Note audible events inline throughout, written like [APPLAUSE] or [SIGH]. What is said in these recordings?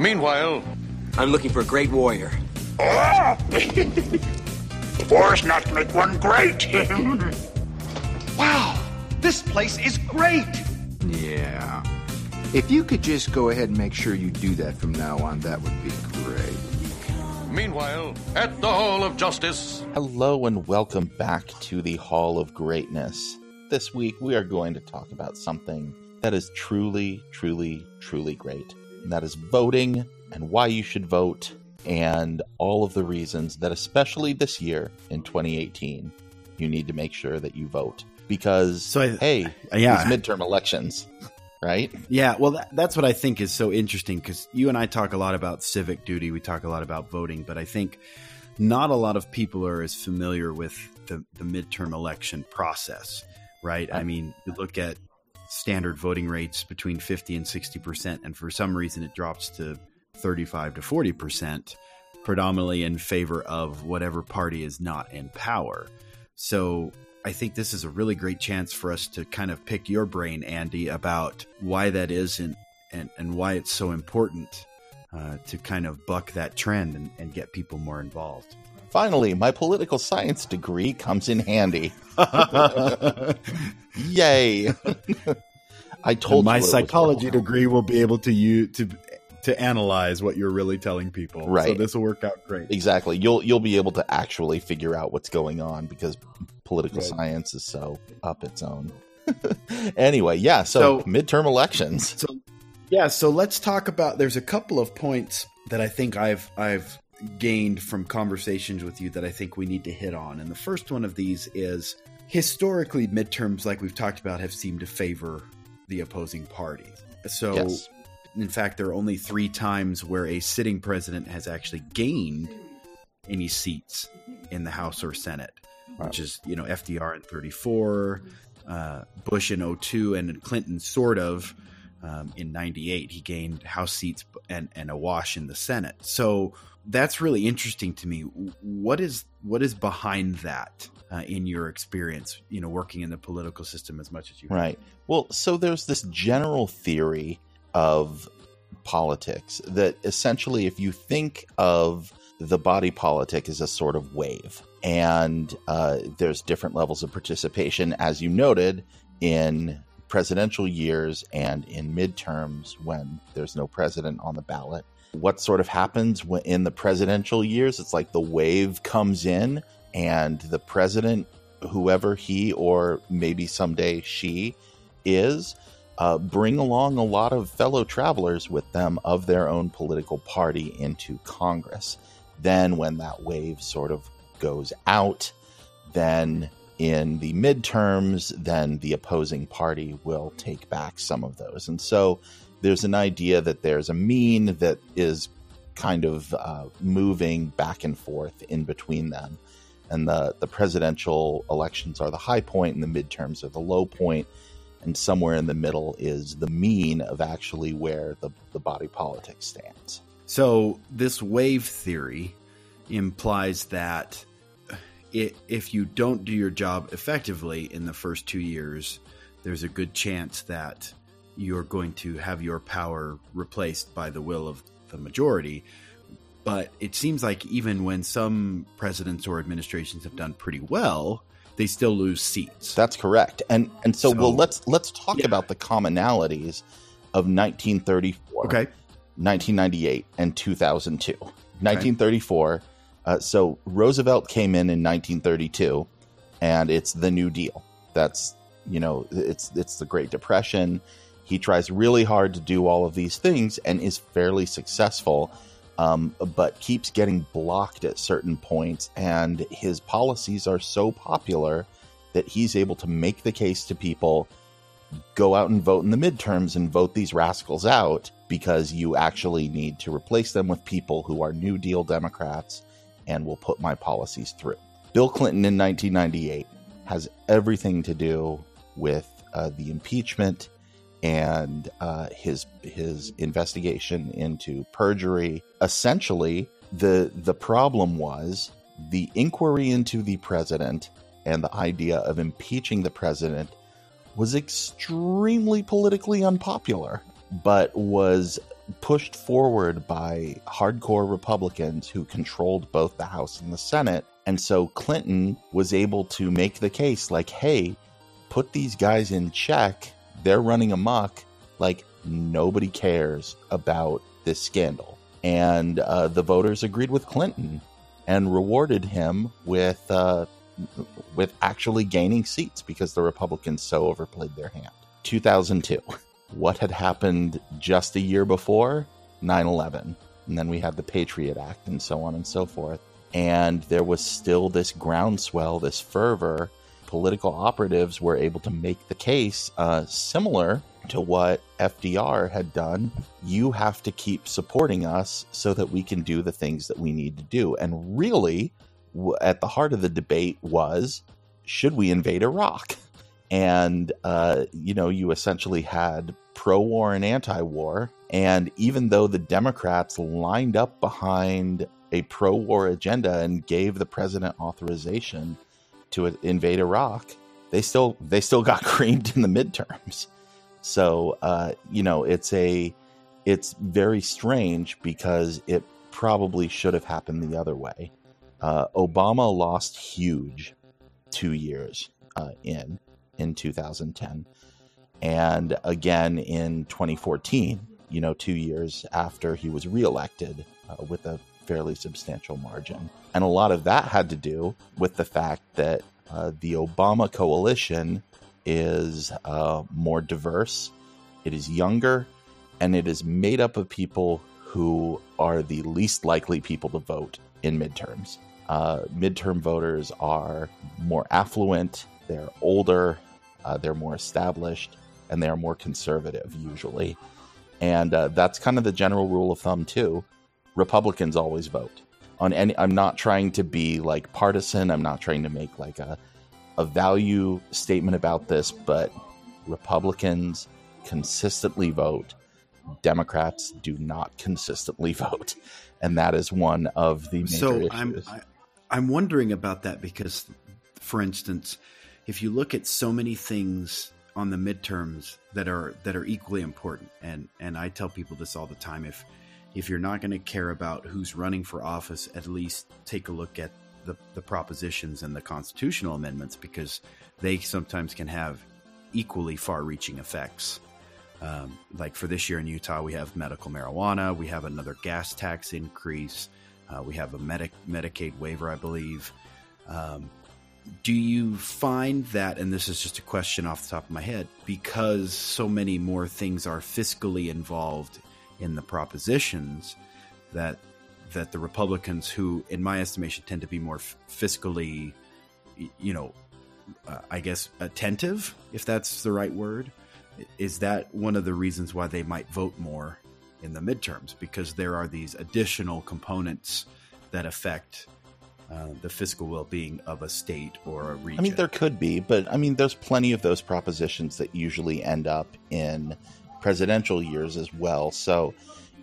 Meanwhile, I'm looking for a great warrior. [LAUGHS] Wars not make one great. [LAUGHS] Wow, this place is great. Yeah. If you could just go ahead and make sure you do that from now on, that would be great. meanwhile, at the Hall of Justice. Hello and welcome back to the Hall of Greatness. This week we are going to talk about something that is truly, truly, truly great. And that is voting and why you should vote and all of the reasons that, especially this year in 2018, you need to make sure that you vote. Because, So I- hey, uh, yeah. these midterm elections, right? Yeah, well, that, that's what I think is so interesting because you and I talk a lot about civic duty, we talk a lot about voting, but I think not a lot of people are as familiar with the, the midterm election process, right? I mean, you look at standard voting rates between 50 and 60%, and for some reason it drops to 35 to 40%, predominantly in favor of whatever party is not in power. So I think this is a really great chance for us to kind of pick your brain, Andy, about why that is and, and, and why it's so important uh, to kind of buck that trend and, and get people more involved. Finally, my political science degree comes in handy. [LAUGHS] Yay! [LAUGHS] I told my you psychology degree will be able to you to to analyze what you're really telling people. Right. So this will work out great. Exactly. You'll you'll be able to actually figure out what's going on because political Right. science is so up its own. [LAUGHS] anyway, yeah. So, So- midterm elections. So yeah, so let's talk about there's a couple of points that I think I've I've gained from conversations with you that I think we need to hit on. And the first one of these is historically midterms like we've talked about have seemed to favor the opposing party. So Yes. in fact there are only 3 times where a sitting president has actually gained any seats in the House or Senate, which is, you know, FDR in 34, uh, Bush in 02 and Clinton sort of um, in 98 he gained house seats and, and a wash in the senate so that's really interesting to me what is what is behind that uh, in your experience you know working in the political system as much as you have? Right. Well, so there's this general theory of politics that essentially, if you think of the body politic as a sort of wave, and uh, there's different levels of participation, as you noted, in presidential years and in midterms when there's no president on the ballot. What sort of happens in the presidential years? It's like the wave comes in, and the president, whoever he or maybe someday she is, uh, bring along a lot of fellow travelers with them of their own political party into Congress. Then, when that wave sort of goes out, then in the midterms, then the opposing party will take back some of those. And so there's an idea that there's a mean that is kind of uh, moving back and forth in between them. And the, the presidential elections are the high point, and the midterms are the low point. And somewhere in the middle is the mean of actually where the, the body politic stands. So this wave theory implies that i if you don't do your job effectively in the first two years, there's a good chance that you're going to have your power replaced by the will of the majority. But it seems like even when some presidents or administrations have done pretty well, they still lose seats. That's correct. And and so, So- well let's let's talk Yeah. about the commonalities of 1934. Okay. 1998 and 2002. 1934. Uh, so Roosevelt came in in 1932, and it's the New Deal. That's you know it's it's the Great Depression. He tries really hard to do all of these things and is fairly successful, um, but keeps getting blocked at certain points. And his policies are so popular that he's able to make the case to people go out and vote in the midterms and vote these rascals out because you actually need to replace them with people who are New Deal Democrats and will put my policies through. Bill Clinton in 1998 has everything to do with uh, the impeachment and uh, his his investigation into perjury. Essentially, the the problem was the inquiry into the president and the idea of impeaching the president was extremely politically unpopular, but was pushed forward by hardcore Republicans who controlled both the House and the Senate. And so Clinton was able to make the case like, hey, put these guys in check. They're running amok. Like, nobody cares about this scandal. And uh, the voters agreed with Clinton and rewarded him with uh, with actually gaining seats because the Republicans so overplayed their hand. 2002. [LAUGHS] What had happened just a year before? 9 11. And then we had the Patriot Act and so on and so forth. And there was still this groundswell, this fervor. Political operatives were able to make the case uh, similar to what FDR had done. You have to keep supporting us so that we can do the things that we need to do. And really, at the heart of the debate was should we invade Iraq? [LAUGHS] And, uh, you know, you essentially had pro war and anti war. And even though the Democrats lined up behind a pro war agenda and gave the president authorization to invade Iraq, they still they still got [LAUGHS] creamed in the midterms. So uh, you know it's a it's very strange because it probably should have happened the other way. Uh, Obama lost huge two years uh, in in 2010, and again in 2014. You know, two years after he was reelected uh, with a fairly substantial margin, and a lot of that had to do with the fact that uh, the Obama coalition is uh, more diverse, it is younger, and it is made up of people who are the least likely people to vote in midterms uh, midterm voters are more affluent, they're older, uh, they're more established, and they're more conservative usually. And uh, that's kind of the general rule of thumb too. Republicans always vote on any. I'm not trying to be like partisan. I'm not trying to make like a a value statement about this, but Republicans consistently vote. Democrats do not consistently [LAUGHS] vote, and that is one of the major so issues. I'm, I, I'm wondering about that because, for instance, if you look at so many things on the midterms that are that are equally important, and and I tell people this all the time: if if you're not going to care about who's running for office, at least take a look at the, the propositions and the constitutional amendments because they sometimes can have equally far-reaching effects. Um, like for this year in Utah, we have medical marijuana, we have another gas tax increase, uh, we have a Medi- Medicaid waiver, I believe. Um, do you find that, and this is just a question off the top of my head, because so many more things are fiscally involved in the propositions, that that the Republicans, who, in my estimation, tend to be more f- fiscally, you know, uh, I guess attentive, if that's the right word, is that one of the reasons why they might vote more in the midterms? Because there are these additional components that affect uh, the fiscal well-being of a state or a region. I mean, there could be, but I mean, there's plenty of those propositions that usually end up in presidential years as well. So,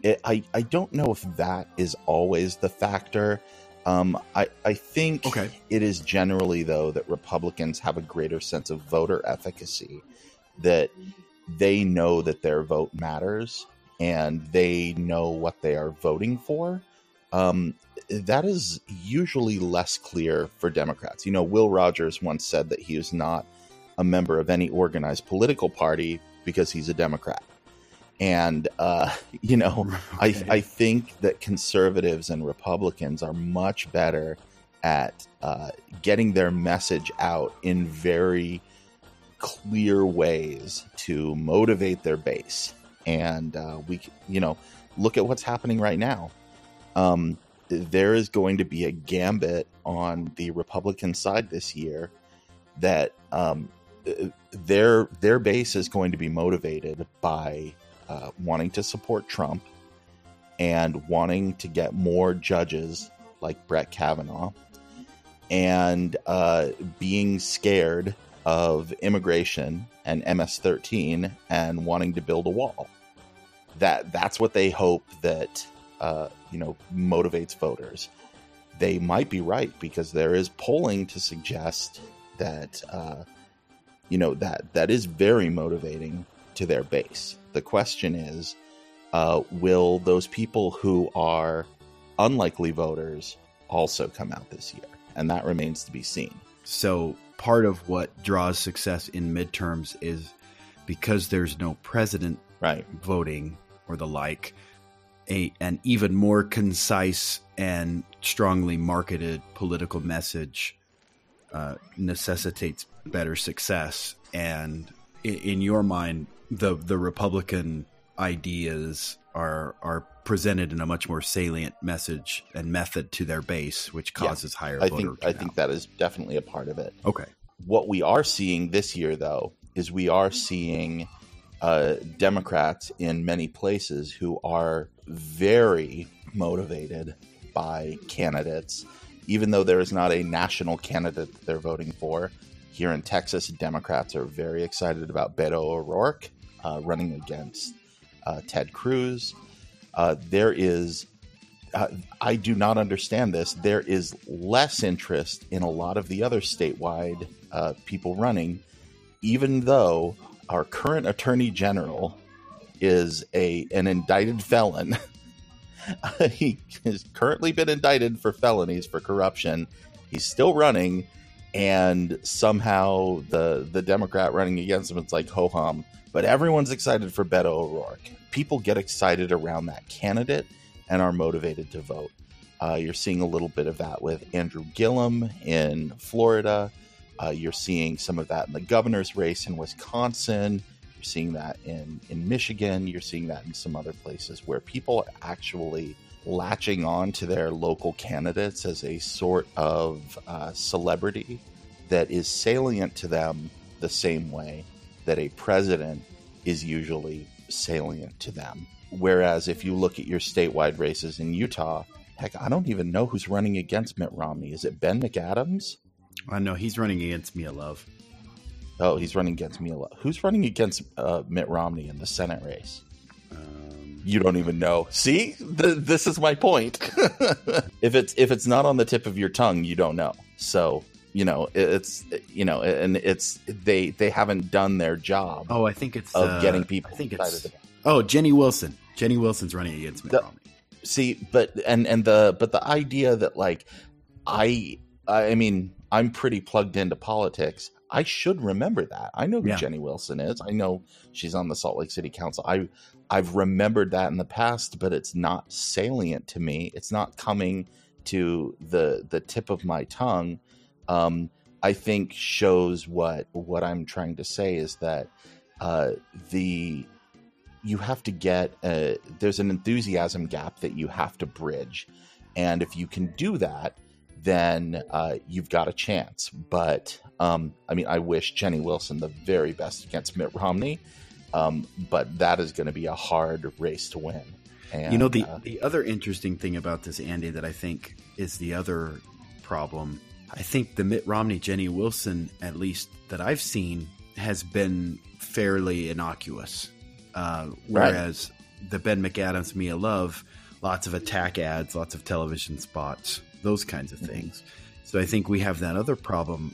it, I I don't know if that is always the factor. Um, I I think okay. it is generally though that Republicans have a greater sense of voter efficacy, that they know that their vote matters, and they know what they are voting for. Um, that is usually less clear for Democrats. You know, Will Rogers once said that he is not a member of any organized political party because he's a Democrat. And, uh, [LAUGHS] you know, okay. [LAUGHS] I, I think that conservatives and Republicans are much better at uh, getting their message out in very clear ways to motivate their base and uh, we you know look at what's happening right now um, there is going to be a gambit on the republican side this year that um, their their base is going to be motivated by uh, wanting to support trump and wanting to get more judges like brett kavanaugh and uh, being scared of immigration and ms-13 and wanting to build a wall. That that's what they hope that uh, you know motivates voters. They might be right because there is polling to suggest that uh, you know that that is very motivating to their base. The question is, uh, will those people who are unlikely voters also come out this year? And that remains to be seen. So, part of what draws success in midterms is because there's no president right. voting or the like, a, an even more concise and strongly marketed political message uh, necessitates better success. And in, in your mind, the the Republican ideas are are presented in a much more salient message and method to their base, which causes yeah, higher. I think I think that is definitely a part of it. Okay. What we are seeing this year, though, is we are seeing uh, Democrats in many places who are very motivated by candidates, even though there is not a national candidate that they're voting for. Here in Texas, Democrats are very excited about Beto O'Rourke uh, running against uh, Ted Cruz. Uh, there is, uh, I do not understand this. There is less interest in a lot of the other statewide uh, people running, even though our current attorney general is a an indicted felon. [LAUGHS] he has currently been indicted for felonies for corruption. He's still running, and somehow the the Democrat running against him, it's like ho hum. But everyone's excited for Beto O'Rourke. People get excited around that candidate and are motivated to vote. Uh, you're seeing a little bit of that with Andrew Gillum in Florida. Uh, you're seeing some of that in the governor's race in Wisconsin. You're seeing that in, in Michigan. You're seeing that in some other places where people are actually latching on to their local candidates as a sort of uh, celebrity that is salient to them the same way that a president is usually salient to them. Whereas if you look at your statewide races in Utah, heck, I don't even know who's running against Mitt Romney. Is it Ben McAdams? I know he's running against Mia Love. Oh, he's running against Mia Love. Who's running against uh, Mitt Romney in the Senate race? Um, you don't even know. See, this is my point. [LAUGHS] if it's if it's not on the tip of your tongue, you don't know. So you know it's you know and it's they they haven't done their job. Oh, I think it's of uh, getting people. I think it's oh Jenny Wilson. Jenny Wilson's running against Mitt the, Romney. See, but and and the but the idea that like I I mean I'm pretty plugged into politics. I should remember that. I know who yeah. Jenny Wilson is. I know she's on the Salt Lake City Council. I I've remembered that in the past, but it's not salient to me. It's not coming to the the tip of my tongue. Um, I think shows what what I'm trying to say is that uh, the you have to get a, there's an enthusiasm gap that you have to bridge, and if you can do that, then uh, you've got a chance. But um, I mean, I wish Jenny Wilson the very best against Mitt Romney, um, but that is going to be a hard race to win. And, you know, the uh, the other interesting thing about this, Andy, that I think is the other problem. I think the Mitt Romney Jenny Wilson, at least that I've seen, has been fairly innocuous. Uh, whereas right. the Ben McAdams Mia Love, lots of attack ads, lots of television spots, those kinds of things. So I think we have that other problem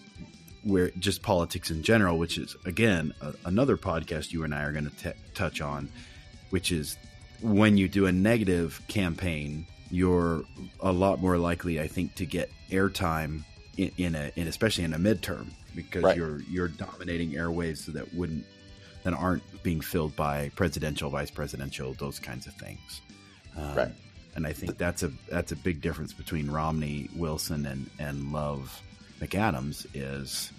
where just politics in general, which is again a, another podcast you and I are going to touch on, which is when you do a negative campaign, you're a lot more likely, I think, to get airtime in, in a, in especially in a midterm because right. you're you're dominating airwaves that wouldn't that aren't being filled by presidential, vice presidential, those kinds of things. Um, right and I think that's a that's a big difference between Romney, Wilson, and and Love McAdams is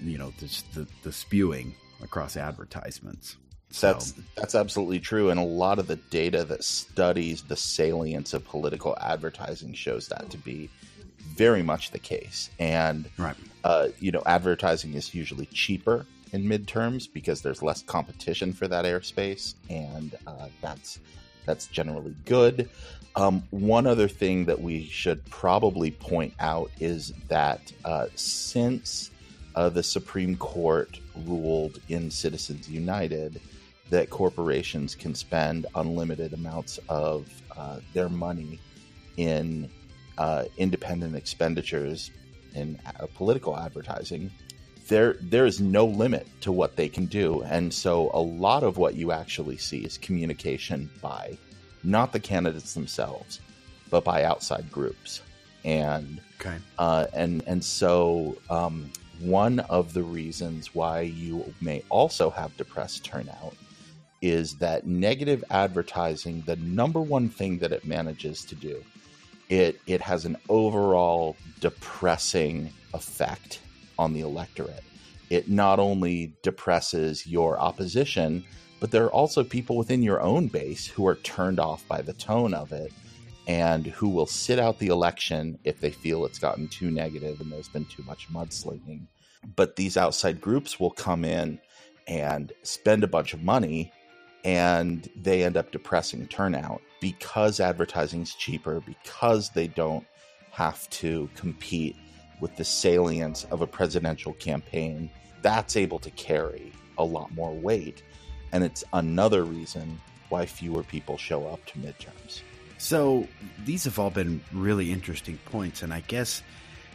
you know the the, the spewing across advertisements. So. That's that's absolutely true, and a lot of the data that studies the salience of political advertising shows that to be very much the case. And right. uh, you know, advertising is usually cheaper in midterms because there's less competition for that airspace, and uh, that's that's generally good. Um, one other thing that we should probably point out is that uh, since uh, the Supreme Court ruled in Citizens United that corporations can spend unlimited amounts of uh, their money in uh, independent expenditures in uh, political advertising, there there is no limit to what they can do and so a lot of what you actually see is communication by not the candidates themselves but by outside groups and Okay. uh, and and so um, one of the reasons why you may also have depressed turnout is that negative advertising the number one thing that it manages to do it it has an overall depressing effect on the electorate it not only depresses your opposition but there are also people within your own base who are turned off by the tone of it and who will sit out the election if they feel it's gotten too negative and there's been too much mudslinging. But these outside groups will come in and spend a bunch of money and they end up depressing turnout because advertising's cheaper, because they don't have to compete with the salience of a presidential campaign. That's able to carry a lot more weight. And it's another reason why fewer people show up to midterms. So these have all been really interesting points, and I guess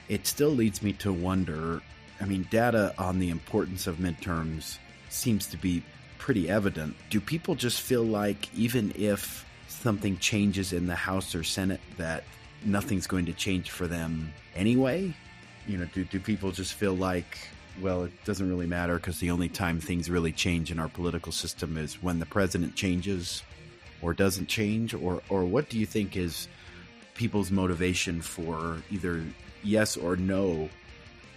it still leads me to wonder. I mean, data on the importance of midterms seems to be pretty evident. Do people just feel like even if something changes in the House or Senate, that nothing's going to change for them anyway? You know, do, do people just feel like, well, it doesn't really matter because the only time things really change in our political system is when the president changes or doesn't change or or what do you think is people's motivation for either yes or no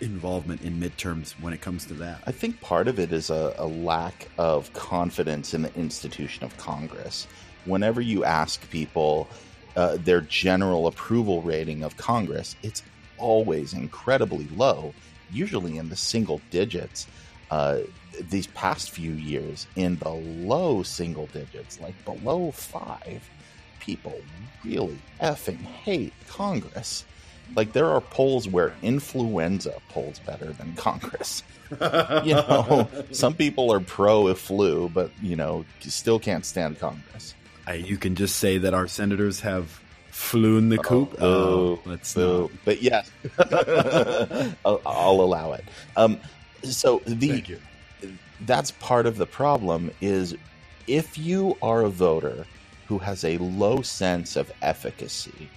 involvement in midterms when it comes to that I think part of it is a, a lack of confidence in the institution of Congress. Whenever you ask people uh, their general approval rating of Congress, it's always incredibly low, usually in the single digits. Uh, these past few years, in the low single digits, like below five, people really effing hate Congress. Like there are polls where influenza polls better than Congress. [LAUGHS] you know, some people are pro flu, but you know, still can't stand Congress. I, you can just say that our senators have flown the coop? Oh, let's boo. not. But yes, [LAUGHS] I'll, I'll allow it. Um, so the thank you. that's part of the problem is if you are a voter who has a low sense of efficacy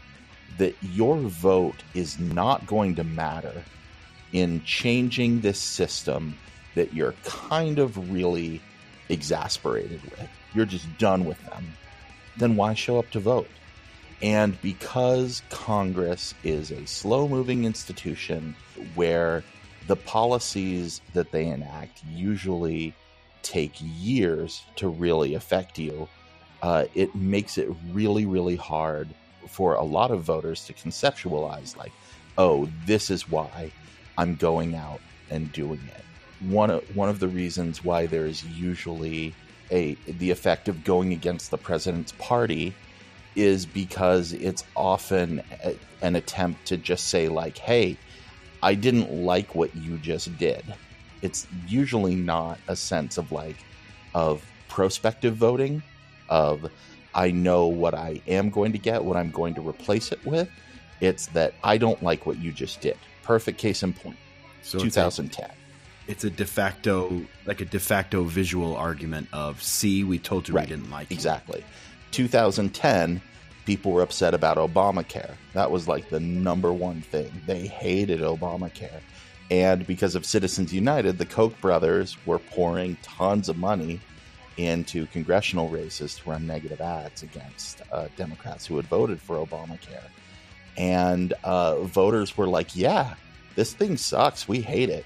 that your vote is not going to matter in changing this system that you're kind of really exasperated with. You're just done with them. Then why show up to vote and because congress is a slow moving institution where the policies that they enact usually take years to really affect you. Uh, it makes it really, really hard for a lot of voters to conceptualize, like, oh, this is why I'm going out and doing it. One of, one of the reasons why there is usually a the effect of going against the president's party is because it's often a, an attempt to just say like, hey, I didn't like what you just did. It's usually not a sense of like of prospective voting of I know what I am going to get, what I'm going to replace it with. It's that I don't like what you just did. Perfect case in point. so it's a, 2010. it's a de facto like a de facto visual argument of see we told you Right. we didn't like you." Exactly. 2010, people were upset about Obamacare. That was like the number one thing. They hated Obamacare. And because of Citizens United, the Koch brothers were pouring tons of money into congressional races to run negative ads against uh, Democrats who had voted for Obamacare. And uh, voters were like, yeah, this thing sucks. We hate it.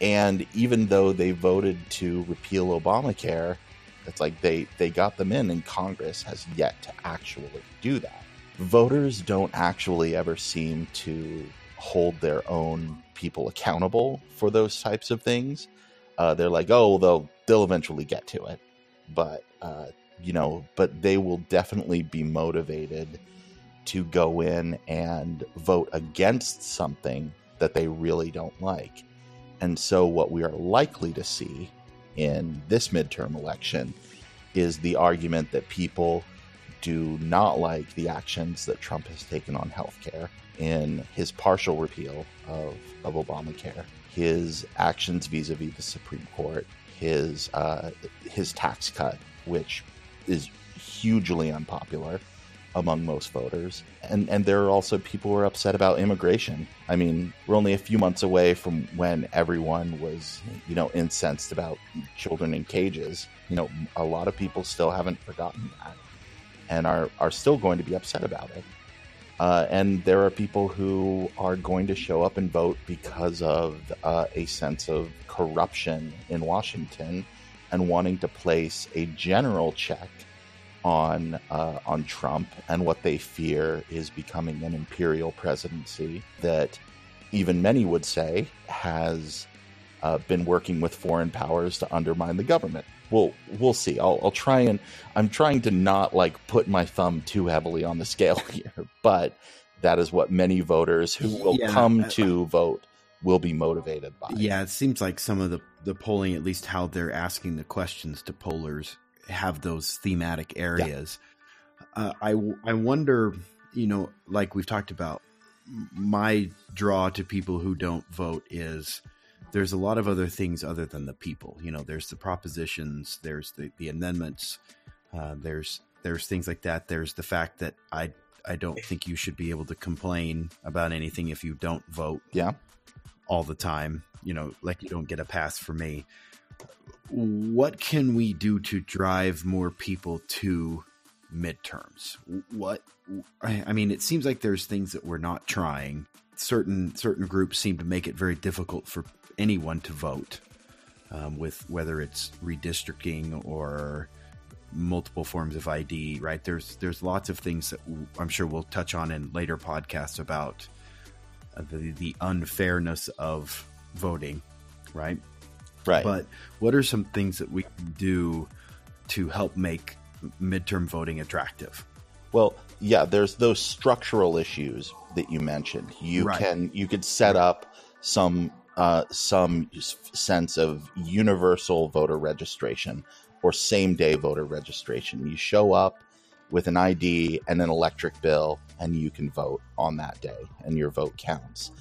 And even though they voted to repeal Obamacare, it's like they, they got them in, and Congress has yet to actually do that. Voters don't actually ever seem to hold their own people accountable for those types of things. Uh, they're like, oh, they'll they'll eventually get to it, but uh, you know, but they will definitely be motivated to go in and vote against something that they really don't like. And so, what we are likely to see in this midterm election is the argument that people do not like the actions that Trump has taken on healthcare in his partial repeal of, of Obamacare. his actions vis-a-vis the Supreme Court, his uh, his tax cut, which is hugely unpopular among most voters, and and there are also people who are upset about immigration. I mean, we're only a few months away from when everyone was, you know, incensed about children in cages. You know, a lot of people still haven't forgotten that, and are are still going to be upset about it. Uh, and there are people who are going to show up and vote because of uh, a sense of corruption in Washington and wanting to place a general check on uh, on Trump and what they fear is becoming an imperial presidency that even many would say has uh, been working with foreign powers to undermine the government. Well, we'll see. I'll, I'll try and I'm trying to not like put my thumb too heavily on the scale [LAUGHS] here, but that is what many voters who will Yeah, come uh, to vote will be motivated by. Yeah, it seems like some of the the polling, at least how they're asking the questions to pollers, have those thematic areas. Uh, I I wonder, you know, like we've talked about, my draw to people who don't vote is there's a lot of other things other than the people. You know, there's the propositions, there's the the amendments, uh, there's there's things like that. There's the fact that I I don't think you should be able to complain about anything if you don't vote Yeah. all the time. You know, like you don't get a pass for me. What can we do to drive more people to midterms? What I mean, it seems like there's things that we're not trying. Certain certain groups seem to make it very difficult for anyone to vote, um, with whether it's redistricting or multiple forms of ID. Right? There's there's lots of things that I'm sure we'll touch on in later podcasts about uh, the the unfairness of voting. Right? Right. But what are some things that we can do to help make midterm voting attractive? Well, yeah, there's those structural issues that you mentioned. You Right. can you could set up some uh, some sense of universal voter registration or same day voter registration. You show up with an ID and an electric bill, and you can vote on that day, and your vote counts.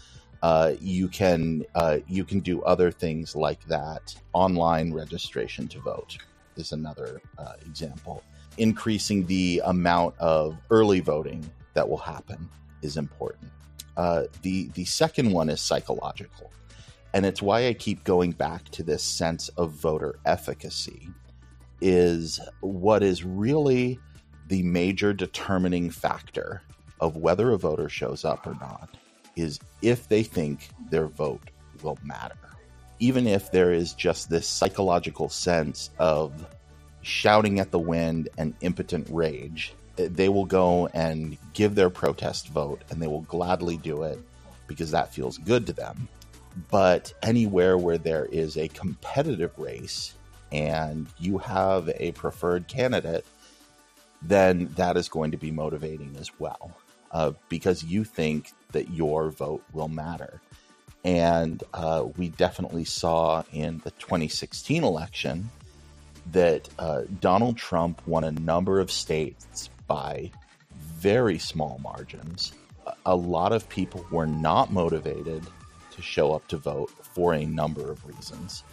Uh, you can uh, you can do other things like that. Online registration to vote is another uh, example increasing the amount of early voting that will happen is important. Uh, the the second one is psychological, and it's why I keep going back to this sense of voter efficacy. Is what is really the major determining factor of whether a voter shows up or not is if they think their vote will matter. Even if there is just this psychological sense of shouting at the wind and impotent rage, they will go and give their protest vote and they will gladly do it because that feels good to them. But anywhere where there is a competitive race and you have a preferred candidate, then that is going to be motivating as well uh, because you think that your vote will matter. And uh, we definitely saw in the 2016 election that uh, Donald Trump won a number of states by very small margins. A- lot of people were not motivated to show up to vote for a number of reasons.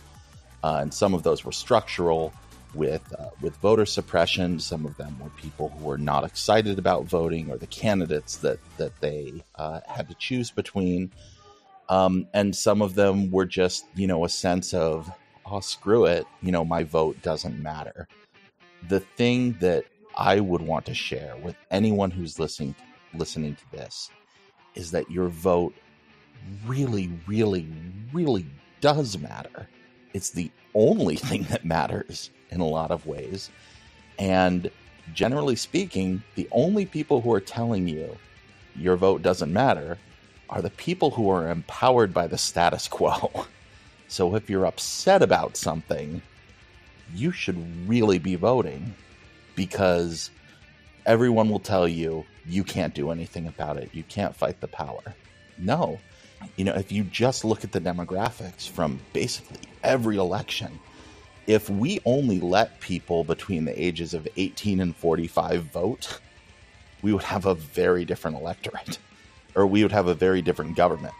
Uh, and some of those were structural with uh, with voter suppression. Some of them were people who were not excited about voting or the candidates that that they uh, had to choose between. Um, and some of them were just you know a sense of oh screw it you know my vote doesn't matter. The thing that I would want to share with anyone who's listening listening to this is that your vote really really really does matter it's the only [LAUGHS] thing that matters in a lot of ways. And generally speaking, the only people who are telling you your vote doesn't matter are the people who are empowered by the status quo. [LAUGHS] So if you're upset about something, you should really be voting because everyone will tell you you can't do anything about it. You can't fight the power. No. You know, if you just look at the demographics from basically every election, if we only let people between the ages of 18 and 45 vote, we would have a very different electorate, [LAUGHS] or we would have a very different government.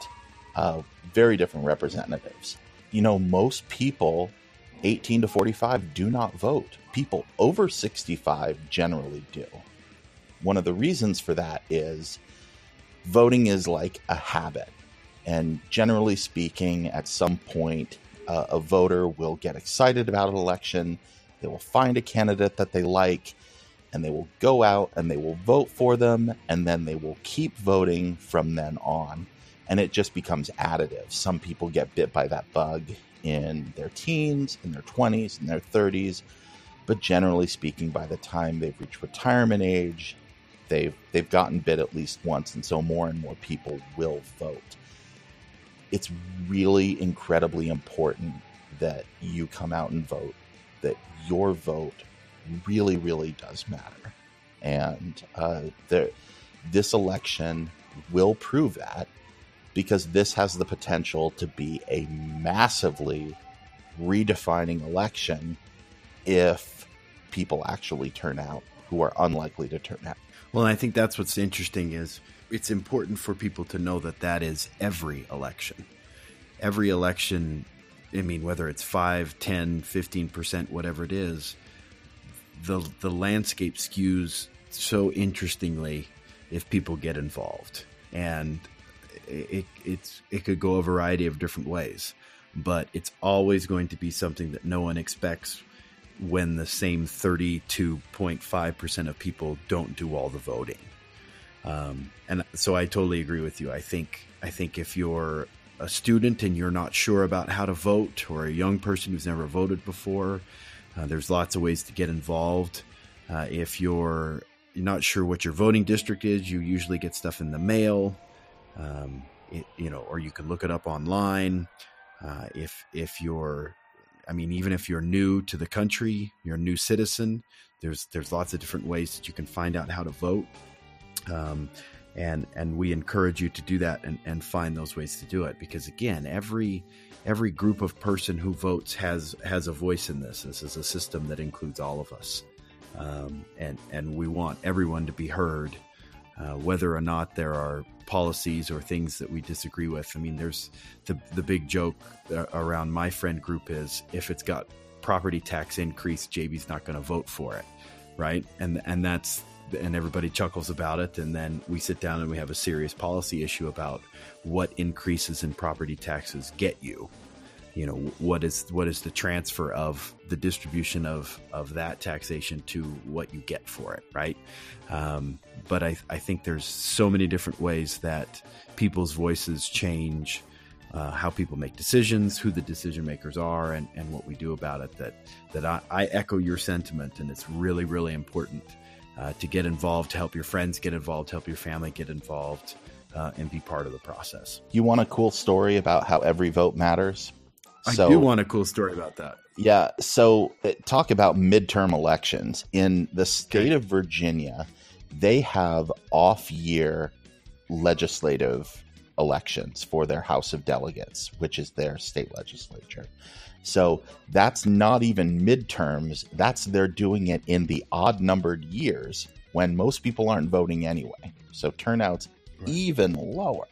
uh, very different representatives. You know, most people 18 to 45 do not vote. People over 65 generally do. One of the reasons for that is voting is like a habit. And generally speaking, at some point, uh, a voter will get excited about an election. They will find a candidate that they like, and they will go out and they will vote for them, and then they will keep voting from then on. And it just becomes additive. Some people get bit by that bug in their teens, in their 20s, in their 30s. But generally speaking, by the time they've reached retirement age, they've they've gotten bit at least once, and so more and more people will vote it's really incredibly important that you come out and vote, that your vote really, really does matter. And uh, there, this election will prove that because this has the potential to be a massively redefining election if people actually turn out who are unlikely to turn out. Well, I think that's what's interesting is it's important for people to know that that is every election. Every election, I mean, whether it's 5, 10, 15%, whatever it is, the, the landscape skews so interestingly if people get involved. And it, it's, it could go a variety of different ways, but it's always going to be something that no one expects when the same 32.5% of people don't do all the voting. Um, and so I totally agree with you. I think I think if you're a student and you're not sure about how to vote, or a young person who's never voted before, uh, there's lots of ways to get involved. Uh, if you're not sure what your voting district is, you usually get stuff in the mail, um, it, you know, or you can look it up online. Uh, if if you're, I mean, even if you're new to the country, you're a new citizen. There's there's lots of different ways that you can find out how to vote. Um, and and we encourage you to do that and, and find those ways to do it. Because again every every group of person who votes has has a voice in this. This is a system that includes all of us. Um, and and we want everyone to be heard uh, whether or not there are policies or things that we disagree with. I mean there's the the big joke uh, around my friend group is if it's got property tax increase jb's not going to vote for it right? And and that's and everybody chuckles about it. And then we sit down and we have a serious policy issue about what increases in property taxes get you. You know, what is what is the transfer of the distribution of of that taxation to what you get for it, right? Um, but I, I think there's so many different ways that people's voices change. Uh, how people make decisions, who the decision makers are, and, and what we do about it. That that I, I echo your sentiment, and it's really really important uh, to get involved, to help your friends get involved, help your family get involved, uh, and be part of the process. You want a cool story about how every vote matters? I do want a cool story about that. Yeah. So, uh, talk about midterm elections. In the state okay. of Virginia, they have off year legislative elections for their House of Delegates, which is their state legislature. So that's not even midterms. That's they're doing it in the odd numbered years when most people aren't voting anyway. So turnout's right. even lower.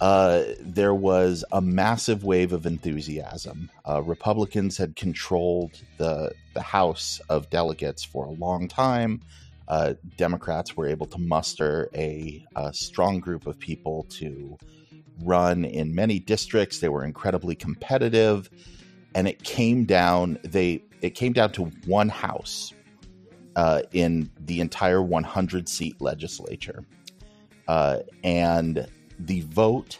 Uh, there was a massive wave of enthusiasm. Uh, Republicans had controlled the the House of Delegates for a long time. Uh, Democrats were able to muster a, a strong group of people to run in many districts. They were incredibly competitive, and it came down. They it came down to one house uh, in the entire 100 seat legislature, uh, and the vote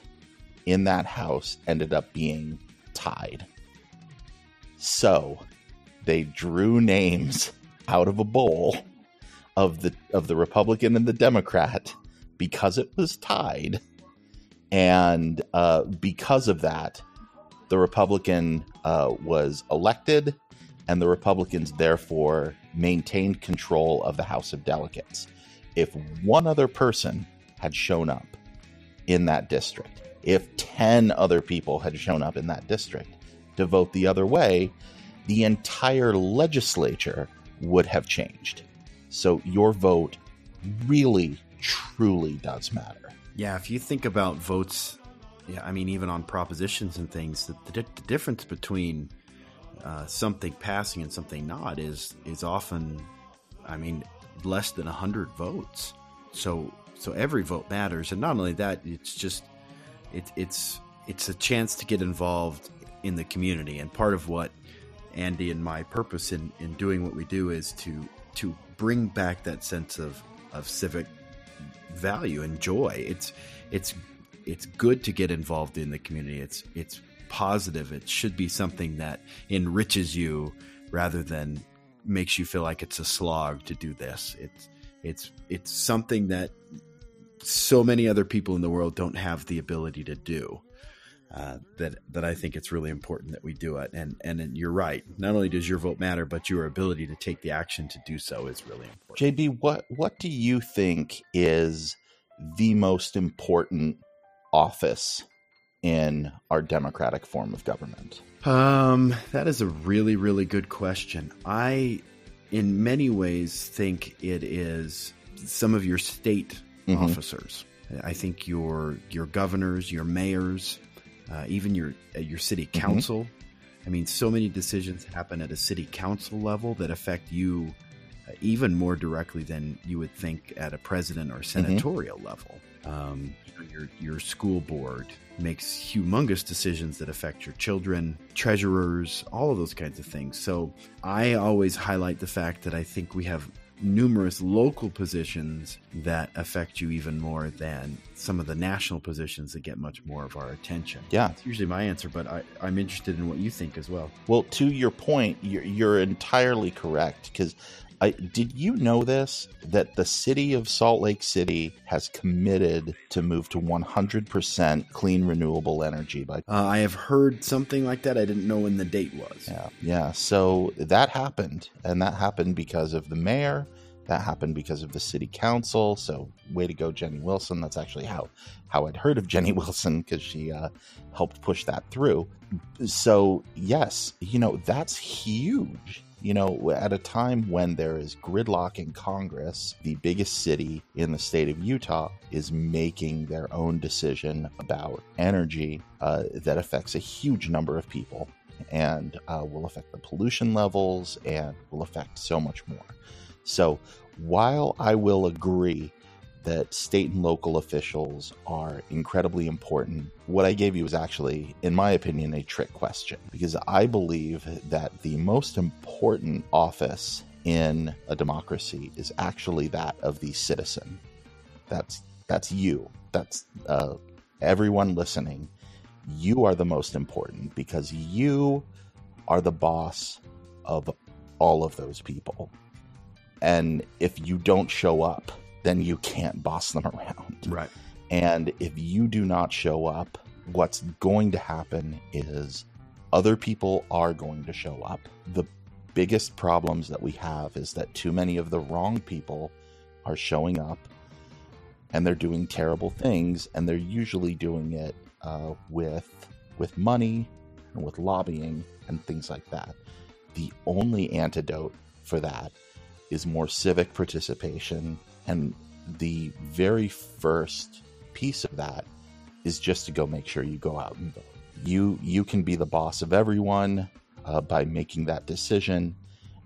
in that house ended up being tied. So they drew names out of a bowl of the of the Republican and the Democrat because it was tied and uh, because of that, the Republican uh, was elected, and the Republicans therefore maintained control of the House of Delegates. If one other person had shown up in that district, if 10 other people had shown up in that district to vote the other way, the entire legislature would have changed. So your vote really, truly does matter. Yeah, if you think about votes yeah, I mean, even on propositions and things, the, the, the difference between uh, something passing and something not is is often, I mean, less than hundred votes. So so every vote matters, and not only that, it's just it's it's it's a chance to get involved in the community, and part of what Andy and my purpose in in doing what we do is to to bring back that sense of of civic value and joy. It's it's it's good to get involved in the community. It's it's positive. It should be something that enriches you rather than makes you feel like it's a slog to do this. It's it's it's something that so many other people in the world don't have the ability to do. Uh, that that I think it's really important that we do it. And and you're right. Not only does your vote matter, but your ability to take the action to do so is really important. JB, what what do you think is the most important office in our democratic form of government? Um, that is a really, really good question. I, in many ways, think it is some of your state mm-hmm. officers. I think your your governors, your mayors, uh, even your uh, your city mm-hmm. council. Mm-hmm. I mean, so many decisions happen at a city council level that affect you uh, even more directly than you would think at a president or mm-hmm. senatorial mm-hmm. level. Um, your your school board makes humongous decisions that affect your children, treasurers, all of those kinds of things. So I always highlight the fact that I think we have numerous local positions that affect you even more than some of the national positions that get much more of our attention. Yeah. It's usually my answer, but I, I'm interested in what you think as well. Well, to your point, you're, you're entirely correct because I, did you know this? That the city of Salt Lake City has committed to move to 100% clean renewable energy by. Uh, I have heard something like that. I didn't know when the date was. Yeah, yeah. So that happened, and that happened because of the mayor. That happened because of the city council. So way to go, Jenny Wilson. That's actually how how I'd heard of Jenny [LAUGHS] Wilson because she uh, helped push that through. So yes, you know that's huge you know, at a time when there is gridlock in Congress, the biggest city in the state of Utah is making their own decision about energy uh, that affects a huge number of people and uh, will affect the pollution levels and will affect so much more. So, while I will agree that state and local officials are incredibly important. What I gave you is actually, in my opinion, a trick question because I believe that the most important office in a democracy is actually that of the citizen. That's that's you. That's uh, everyone listening. You are the most important because you are the boss of all of those people. And if you don't show up, then you can't boss them [LAUGHS] around. Right. And if you do not show up, what's going to happen is other people are going to show up. The biggest problems that we have is that too many of the wrong people are showing up and they're doing terrible things and they're usually doing it uh, with with money and with lobbying and things like that. The only antidote for that is more civic participation and the very first piece of that is just to go make sure you go out and vote. You you can be the boss of everyone uh, by making that decision,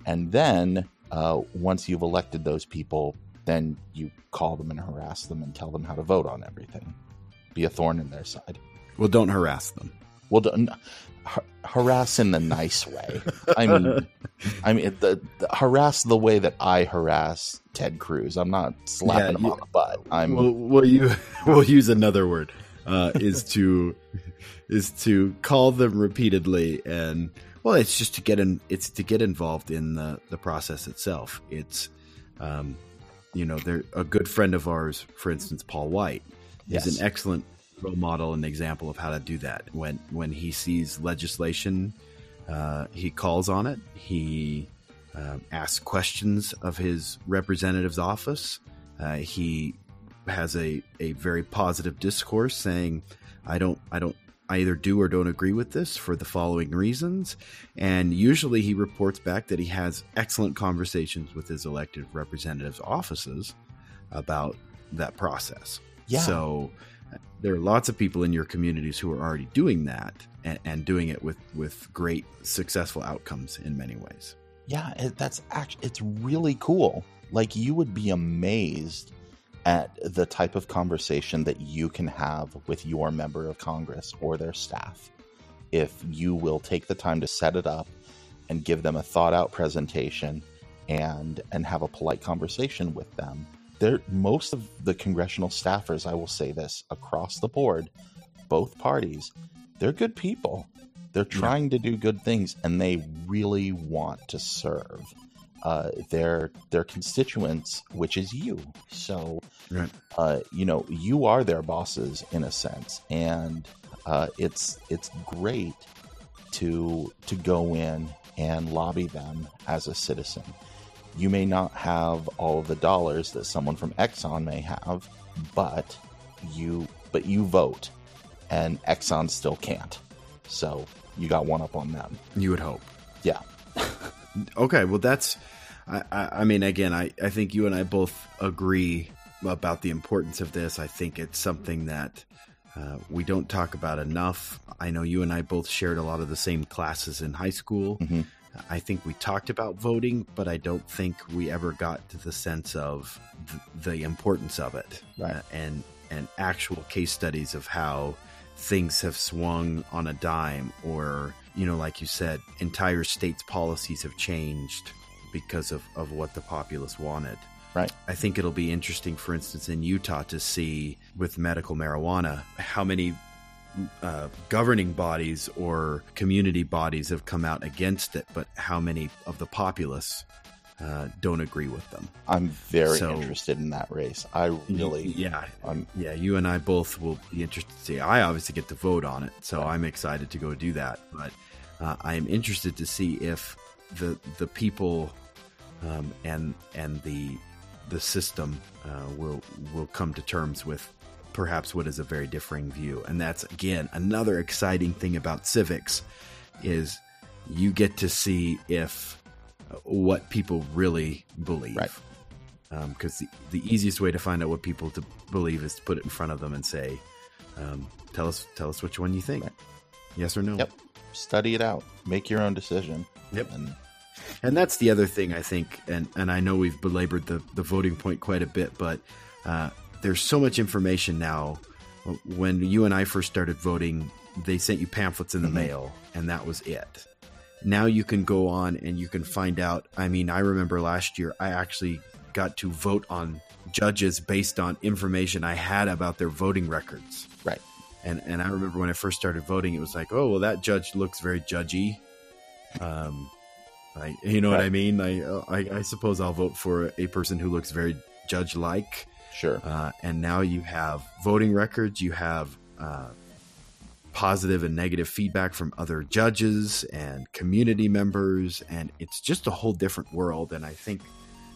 and then uh, once you've elected those people, then you call them and harass them and tell them how to vote on everything. Be a thorn in their side. Well, don't harass them. Well, harass in the nice way. I mean, I mean the, the, harass the way that I harass Ted Cruz. I'm not slapping yeah, him you, on the butt. I'm. Well, well you [LAUGHS] we'll use another word. Uh, is to [LAUGHS] is to call them repeatedly and well, it's just to get in. It's to get involved in the the process itself. It's, um, you know, they're a good friend of ours, for instance, Paul White, yes. is an excellent role model and example of how to do that. When when he sees legislation, uh, he calls on it. He uh, asks questions of his representative's office. Uh, he has a, a very positive discourse saying, "I don't I don't I either do or don't agree with this for the following reasons." And usually he reports back that he has excellent conversations with his elected representatives' offices about that process. Yeah. So there are lots of people in your communities who are already doing that and, and doing it with with great successful outcomes in many ways. Yeah, that's actually it's really cool. Like you would be amazed at the type of conversation that you can have with your member of Congress or their staff if you will take the time to set it up and give them a thought out presentation and and have a polite conversation with them. There most of the congressional staffers, I will say this, across the board, both parties, they're good people. They're trying to do good things and they really want to serve uh, their their constituents, which is you. So, Right. uh, you know, you are their bosses in a sense, and uh, it's it's great to to go in and lobby them as a citizen. You may not have all of the dollars that someone from Exxon may have, but you but you vote, and Exxon still can't. So you got one up on them. You would hope. Yeah. [LAUGHS] Okay, well, that's. I, I, I mean, again, I, I think you and I both agree about the importance of this. I think it's something that uh, we don't talk about enough. I know you and I both shared a lot of the same classes in high school. Mhm. I think we talked about voting, but I don't think we ever got to the sense of th- the importance of it Right. uh, and and actual case studies of how things have swung on a dime or you know like you said entire states policies have changed because of, of what the populace wanted Right. i think it'll be interesting for instance in utah to see with medical marijuana how many uh, governing bodies or community bodies have come out against it but how many of the populace uh, don't agree with them I'm very So- interested in that race. I really, yeah I'm yeah, you and I both will be interested to see. I obviously get to vote on it, so I'm excited to go do that. But uh, I am interested to see if the the people um, and and the the system uh, will will come to terms with perhaps what is a very differing view. And that's again another exciting thing about civics is you get to see if uh, what people really believe Right. because the, the easiest way to find out what people to believe is to put it in front of them and say, um, "Tell us, tell us which one you think, Right. yes or no." Yep. Study it out. Make your own decision. Yep. And And that's the other thing I think, and and I know we've belabored the the voting point quite a bit, but uh, there's so much information now. When you and I first started voting, they sent you pamphlets in the mail, and that was it. Now you can go on and you can find out. I mean, I remember last year I actually got to vote on judges based on information I had about their voting records. right. And and I remember when I first started voting, it was like, oh well, that judge looks very judgy. Um, I you know what I mean? I, I I suppose I'll vote for a person who looks very judge like. Sure. Uh, and now you have voting records. You have uh, positive and negative feedback from other judges and community members, and it's just a whole different world. And I think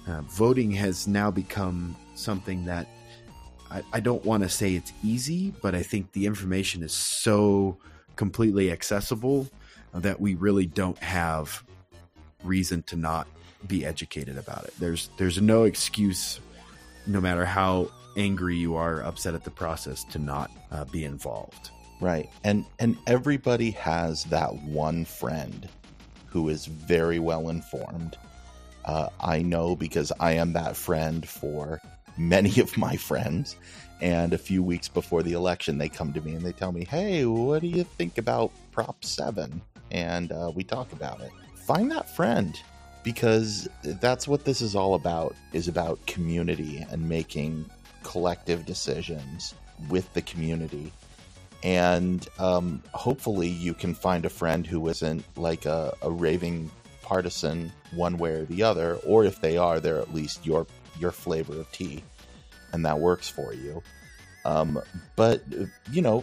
uh, voting has now become something that I, I don't want to say it's easy, but I think the information is so completely accessible that we really don't have reason to not be educated about it. There's there's no excuse, no matter how angry you are, upset at the process, to not uh, be involved. Right. And and everybody has that one friend who is very well informed. Uh, I know because I am that friend for many of my friends. And a few weeks before the election, they come to me and they tell me, "Hey, what do you think about Prop Seven? And uh, we talk about it. Find that friend because that's what this is all about. Is about community and making collective decisions with the community and um, hopefully you can find a friend who isn't like a, a raving partisan one way or the other or if they are they're at least your your flavor of tea and that works for you um, but you know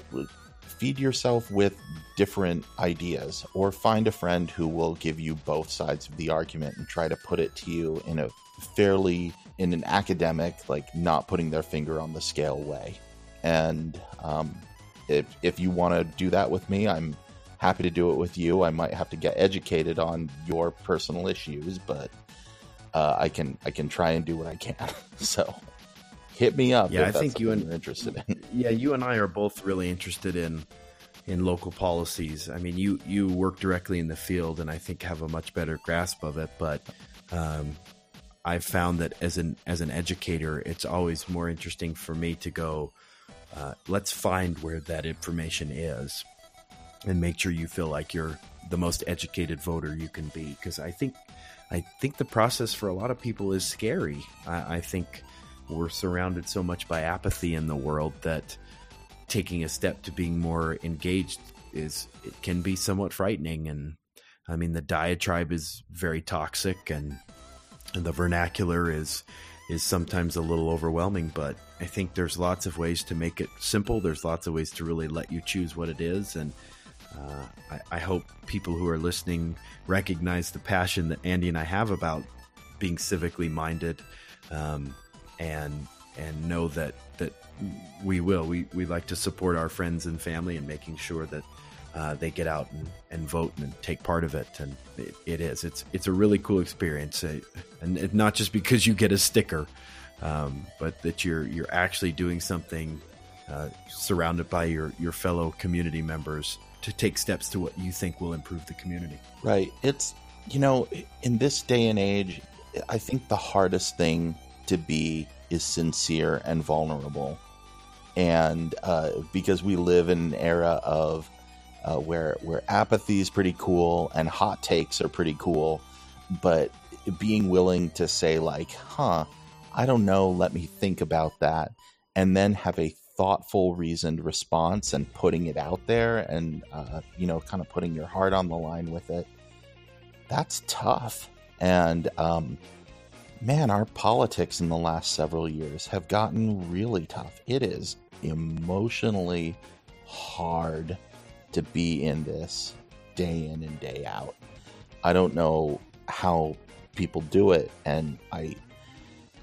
feed yourself with different ideas or find a friend who will give you both sides of the argument and try to put it to you in a fairly in an academic like not putting their finger on the scale way and um, if if you want to do that with me, I'm happy to do it with you. I might have to get educated on your personal issues, but uh, I can I can try and do what I can. [LAUGHS] so hit me up. Yeah, if I think you and you're interested in. [LAUGHS] Yeah, you and I are both really interested in in local policies. I mean, you you work directly in the field, and I think have a much better grasp of it. But um, I've found that as an as an educator, it's always more interesting for me to go. Uh, let's find where that information is, and make sure you feel like you're the most educated voter you can be. Because I think I think the process for a lot of people is scary. I, I think we're surrounded so much by apathy in the world that taking a step to being more engaged is it can be somewhat frightening. And i mean the diatribe is very toxic and, and the vernacular is is sometimes a little overwhelming but i think there's lots of ways to make it simple. There's lots of ways to really let you choose what it is. And uh, I, I hope people who are listening recognize the passion that andy and i have about being civically minded. Um, and and know that that we will. We we like to support our friends and family and making sure that uh, they get out and, and vote and take part of it. And it, it is. It's it's a really cool experience, uh, and it, not just because you get a sticker, um, but that you're you're actually doing something uh, surrounded by your your fellow community members to take steps to what you think will improve the community. Right. It's you know, in this day and age, I think the hardest thing to be is sincere and vulnerable. And uh, because we live in an era of uh, where where apathy is pretty cool and hot takes are pretty cool, but being willing to say like, "Huh, I don't know, let me think about that," and then have a thoughtful, reasoned response and putting it out there, and uh, you know, kind of putting your heart on the line with it. That's tough, and um, man, our politics in the last several years have gotten really tough. It is emotionally hard to be in this day in and day out. I don't know how people do it, and I,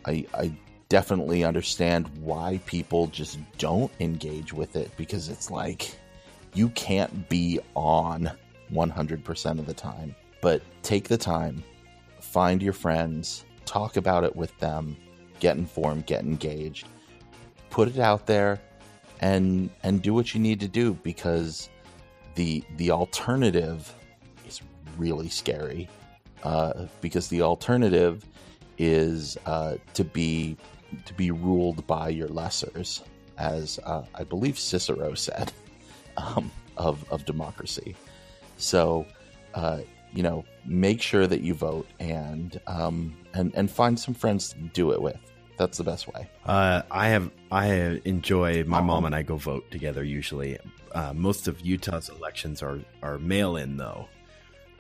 I, I definitely understand why people just don't engage with it because it's like you can't be on 100% of the time. But take the time, find your friends, talk about it with them, get informed, get engaged, put it out there, and and do what you need to do because the the alternative is really scary. Uh, because the alternative is uh, to be to be ruled by your lessers, as uh, I believe Cicero said [LAUGHS] um, of of democracy. So uh, you know, make sure that you vote and um, and and find some friends to do it with. That's the best way. Uh, I have I enjoy my mom and I go vote together usually. Uh, most of Utah's elections are are mail in though.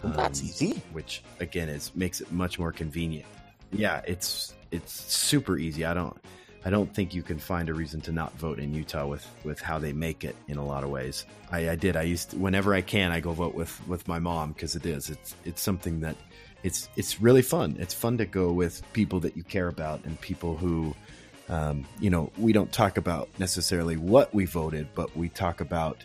Well, that's Um, easy. which again is makes it much more convenient. Yeah, it's it's super easy. I don't I don't think you can find a reason to not vote in Utah with with how they make it in a lot of ways. I, I did. I used to, whenever I can, I go vote with with my mom because it is. It's it's something that it's it's really fun. It's fun to go with people that you care about and people who. Um, you know, we don't talk about necessarily what we voted, but we talk about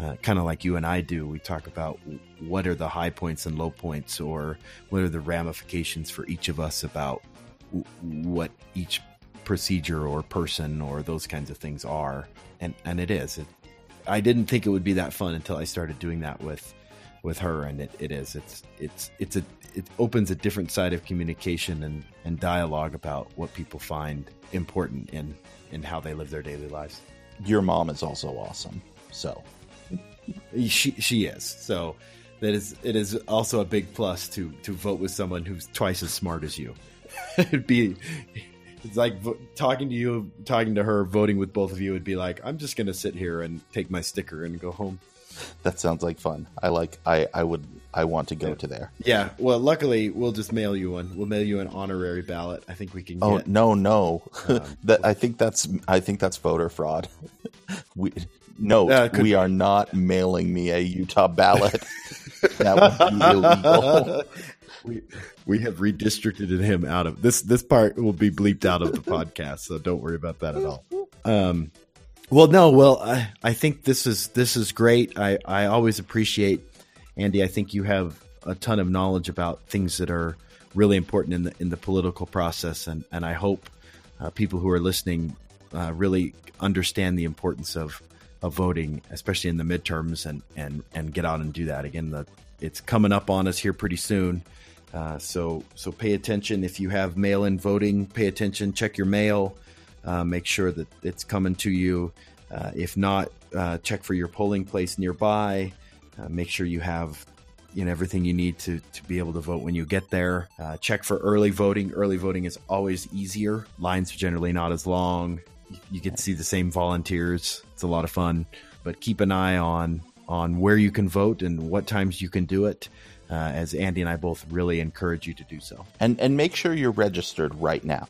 uh, kind of like you and I do. We talk about what are the high points and low points, or what are the ramifications for each of us about w- what each procedure or person or those kinds of things are. And and it is. It, I didn't think it would be that fun until I started doing that with with her, and it, it is. It's it's it's a it opens a different side of communication and and dialogue about what people find important in in how they live their daily lives. Your mom is also awesome. So She she is. So that is it is also a big plus to to vote with someone who's twice as smart as you. It'd [LAUGHS] be it's like vo- talking to you, talking to her, voting with both of you would be like, I'm just gonna sit here and take my sticker and go home. that sounds like fun. I like. I I would. I want to go to there. Yeah. Well, luckily we'll just mail you one. We'll mail you an honorary ballot. I think we can. Oh get, no no. Um, [LAUGHS] that I think that's. I think that's voter fraud. [LAUGHS] we no. Uh, we are not mailing me a Utah ballot. [LAUGHS] that would be illegal. We we have redistricted him out of this. This part will be bleeped out of the [LAUGHS] podcast, so don't worry about that at all. Um, well, no, well, I, I think this is this is great. I I always appreciate Andy. I think you have a ton of knowledge about things that are really important in the in the political process, and and I hope uh, people who are listening uh, really understand the importance of of voting, especially in the midterms, and and and get out and do that again. The it's coming up on us here pretty soon. Uh, so so pay attention if you have mail-in voting. Pay attention. Check your mail. Uh, make sure that it's coming to you. Uh, if not, uh, check for your polling place nearby. Uh, make sure you have you know everything you need to to be able to vote when you get there. Uh, check for early voting. Early voting is always easier. Lines are generally not as long. You, you get to see the same volunteers. It's a lot of fun. But keep an eye on on where you can vote and what times you can do it. Uh, as Andy and I both really encourage you to do so. And and make sure you're registered right now.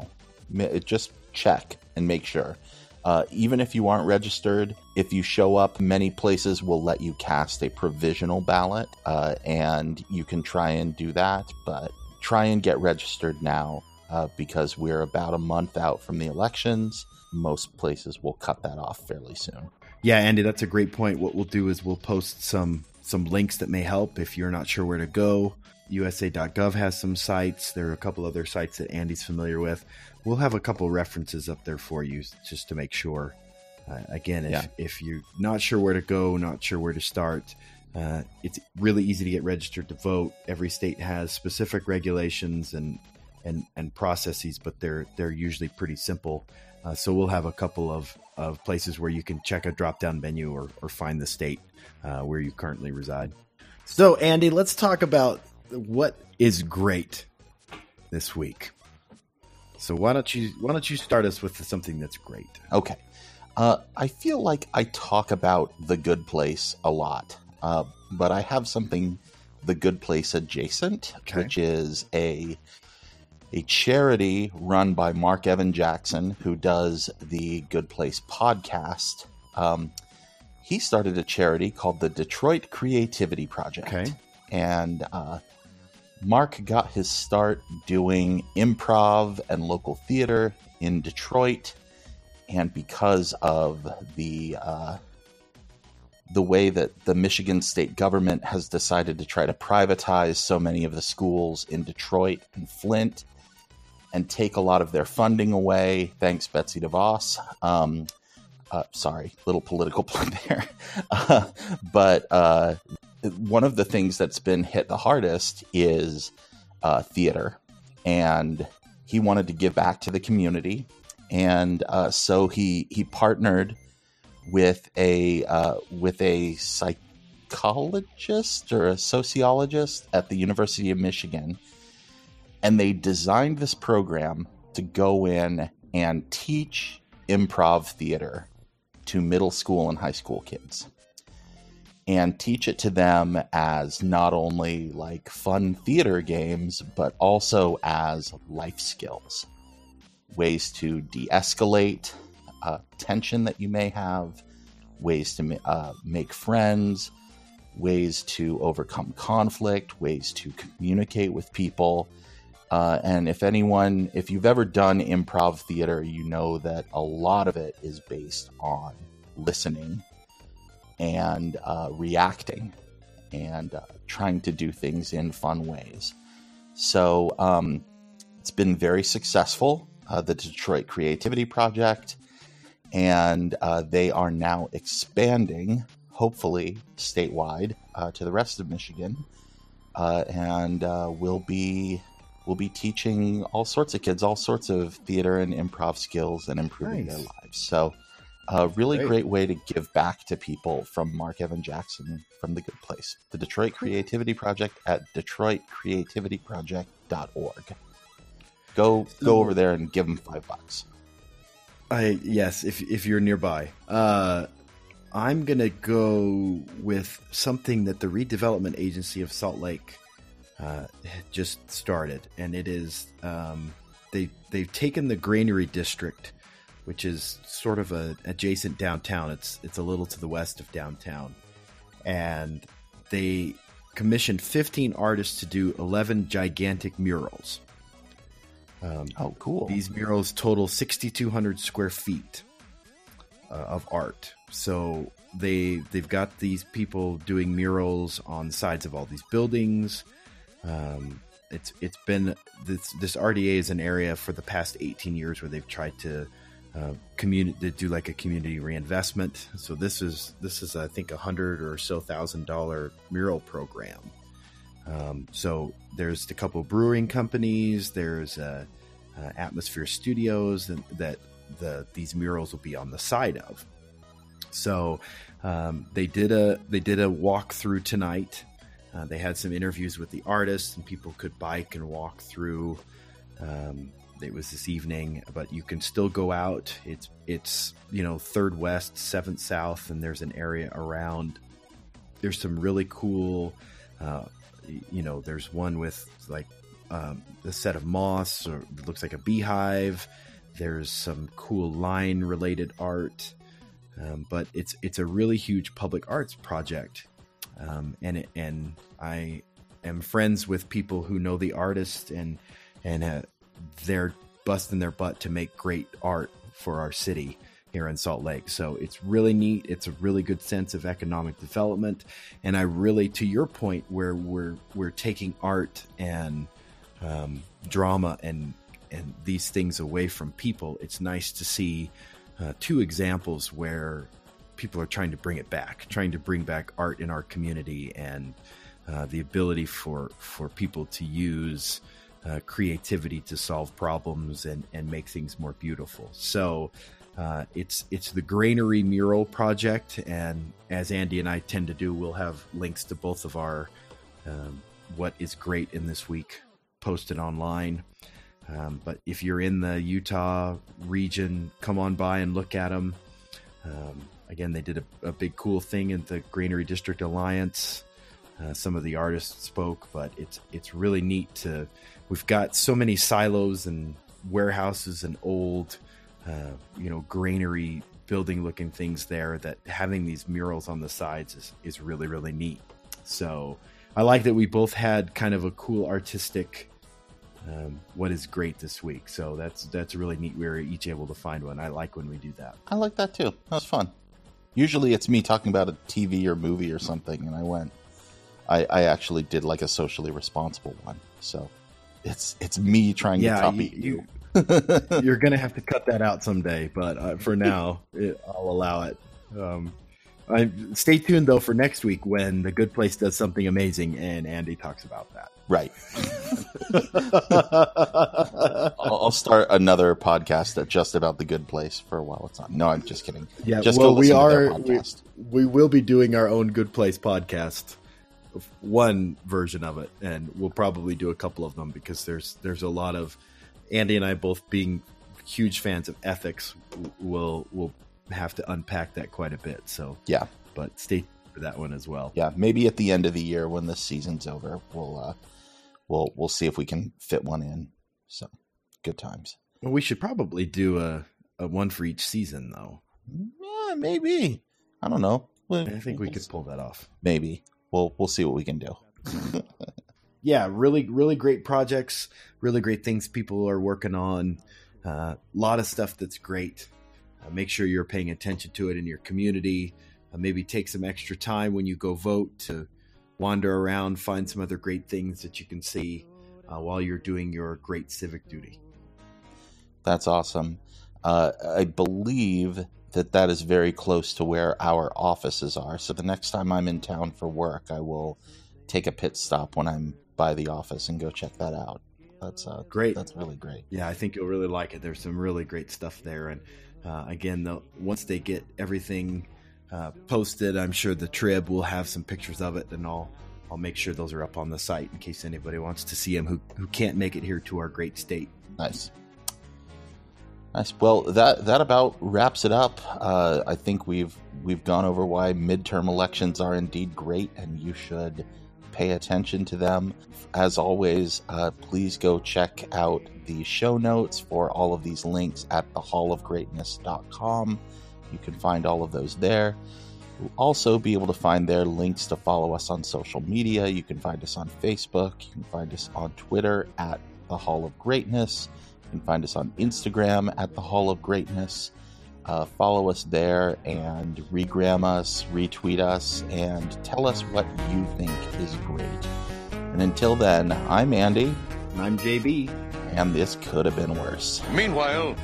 Just check and make sure. Uh, even if you aren't registered, if you show up, many places will let you cast a provisional ballot, uh, and you can try and do that. But try and get registered now uh, because we're about a month out from the elections. Most places will cut that off fairly soon. Yeah, Andy, that's a great point. What we'll do is we'll post some some links that may help if you're not sure where to go. USA.gov has some sites. There are a couple other sites that Andy's familiar with we'll have a couple references up there for you just to make sure. Uh, again, if, yeah. if you're not sure where to go, not sure where to start, uh, it's really easy to get registered to vote. Every state has specific regulations and and and processes, but they're they're usually pretty simple. Uh, so we'll have a couple of, of places where you can check a drop down menu or, or find the state uh, where you currently reside. So Andy, let's talk about what is great this week. So why don't you why don't you start us with something that's great? Okay. Uh, I feel like I talk about the good place a lot, uh, but I have something the good place adjacent, okay. which is a a charity run by Mark Evan Jackson, who does the Good Place podcast. Um, he started a charity called the Detroit Creativity Project, okay. and uh, Mark got his start doing improv and local theater in Detroit, and because of the uh, the way that the Michigan state government has decided to try to privatize so many of the schools in Detroit and Flint and take a lot of their funding away. Thanks, Betsy DeVos. Um, uh, sorry, little political [LAUGHS] plug there. Uh, but uh, one of the things that's been hit the hardest is uh, theater, and he wanted to give back to the community, and uh, so he he partnered with a uh, with a psychologist or a sociologist at the University of Michigan, and they designed this program to go in and teach improv theater to middle school and high school kids and teach it to them as not only like fun theater games, but also as life skills, ways to de escalate uh, tension that you may have, ways to uh, make friends, ways to overcome conflict, ways to communicate with people. Uh, and if anyone, if you've ever done improv theater, you know that a lot of it is based on listening and uh, reacting and uh, trying to do things in fun ways. So um, it's been very successful, uh, the Detroit Creativity Project, and uh, they are now expanding, hopefully statewide, uh, to the rest of Michigan, and will be will be teaching all sorts of kids all sorts of theater and improv skills and improving nice. their lives. So a really great. great. way to give back to people from Mark Evan Jackson from The Good Place. The Detroit Creativity Project at detroitcreativityproject.org. Go go over there and give them five bucks. I yes, if if you're nearby. Uh, I'm gonna go with something that the redevelopment agency of Salt Lake uh, just started, and it is um, they they've taken the Granary District which is sort of a adjacent downtown. It's it's a little to the west of downtown, and they commissioned 15 artists to do 11 gigantic murals. Um, oh, cool! These murals total 6,200 square feet uh, of art. So they they've got these people doing murals on the sides of all these buildings. Um, it's it's been this this RDA is an area for the past 18 years where they've tried to uh, community to do like a community reinvestment. So this is this is I think a hundred or so thousand dollar mural program. Um, so there's a couple brewing companies. There's uh, uh, Atmosphere Studios that, that the these murals will be on the side of. So um, they did a they did a walkthrough tonight. Uh, they had some interviews with the artists, and people could bike and walk through. Um, it was this evening, but you can still go out. It's it's you know third west, seventh south, and there's an area around. There's some really cool. Uh, you know, there's one with like um, a set of moss or it looks like a beehive. There's some cool line related art, um, but it's it's a really huge public arts project, um, and and I am friends with people who know the artist and and uh, they're busting their butt to make great art for our city here in Salt Lake. So it's really neat. It's a really good sense of economic development, and I really, to your point, where we're we're taking art and um, drama and and these things away from people. It's nice to see uh, two examples where people are trying to bring it back, trying to bring back art in our community and uh, the ability for for people to use uh, creativity to solve problems and, and make things more beautiful. So uh, it's it's the Granary Mural Project, and as Andy and I tend to do, we'll have links to both of our um, what is great in this week posted online. Um, but if you're in the Utah region, come on by and look at them. Um, again, they did a, a, big cool thing in the Granary District Alliance. Uh, some of the artists spoke, but it's it's really neat to we've got so many silos and warehouses and old, uh, you know, granary building looking things there that having these murals on the sides is, is really, really neat. So I like that we both had kind of a cool artistic um, what is great this week. So that's that's really neat. We were each able to find one. I like when we do that. I like that too. That's fun. Usually it's me talking about a TV or movie or something, and I went. I, I actually did like a socially responsible one. So it's it's me trying yeah, to copy you. you. are [LAUGHS] gonna have to cut that out someday, but uh, for [LAUGHS] now, it, I'll allow it. Um, I, stay tuned though for next week when the Good Place does something amazing and Andy talks about that. Right. [LAUGHS] I'll, start another podcast that just about the Good Place for a while it's on. No, I'm just kidding. Yeah, just well, we are. We, we will be doing our own Good Place podcast one version of it, and we'll probably do a couple of them because there's there's a lot of Andy and I both being huge fans of ethics. We'll we'll have to unpack that quite a bit. So yeah, but stay for that one as well. Yeah, maybe at the end of the year when the season's over, we'll uh, we'll we'll see if we can fit one in. So good times. Well, we should probably do a, a one for each season, though. Yeah, maybe. I don't know. I think we could pull that off. Maybe we'll we'll see what we can do. [LAUGHS] yeah, really, really great projects, really great things people are working on. A uh, lot of stuff that's great. Uh, make sure you're paying attention to it in your community. Uh, maybe take some extra time when you go vote to wander around, find some other great things that you can see uh, while you're doing your great civic duty. That's awesome. Uh, I believe that that is very close to where our offices are. So the next time I'm in town for work, I will take a pit stop when I'm by the office and go check that out. That's uh, great. That's really great. Yeah, I think you'll really like it. There's some really great stuff there, and uh, again, the, once they get everything uh, posted, I'm sure the Trib will have some pictures of it, and I'll I'll make sure those are up on the site in case anybody wants to see them who who can't make it here to our great state. Nice. Nice. Well, that that about wraps it up. Uh, I think we've we've gone over why midterm elections are indeed great, and you should pay attention to them. As always, uh, please go check out the show notes for all of these links at theHallOfGreatness.com. You can find all of those there. You'll also be able to find there links to follow us on social media. You can find us on Facebook. You can find us on Twitter at the Hall of Greatness. You can find us on Instagram at the Hall of Greatness. Uh, follow us there and regram us, retweet us, and tell us what you think is great. And until then, I'm Andy. And I'm JB. And this could have been worse. Meanwhile,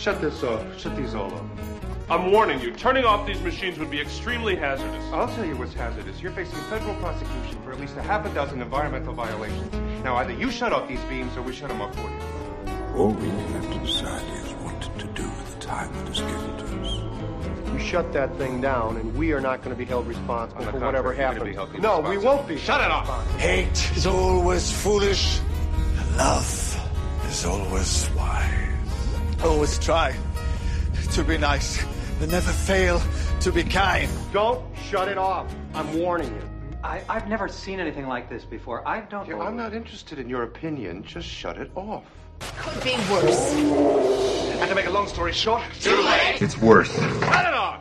Shut this off. Shut these all off. I'm warning you, turning off these machines would be extremely hazardous. I'll tell you what's hazardous. You're facing federal prosecution for at least a half a dozen environmental violations. Now, either you shut off these beams or we shut them off for you. All we have to decide is what to do with the time that is given to us. You shut that thing down, and we are not going to be held responsible for whatever happens. No, we won't be. Shut it off. Hate is always foolish. Love is always wise. Always try to be nice, but never fail to be kind. Don't shut it off. I'm warning you. I, have never seen anything like this before. I don't yeah. I'm not interested in your opinion. Just shut it off. Could be worse. And to make a long story short, too late. It's worse. Shut it off.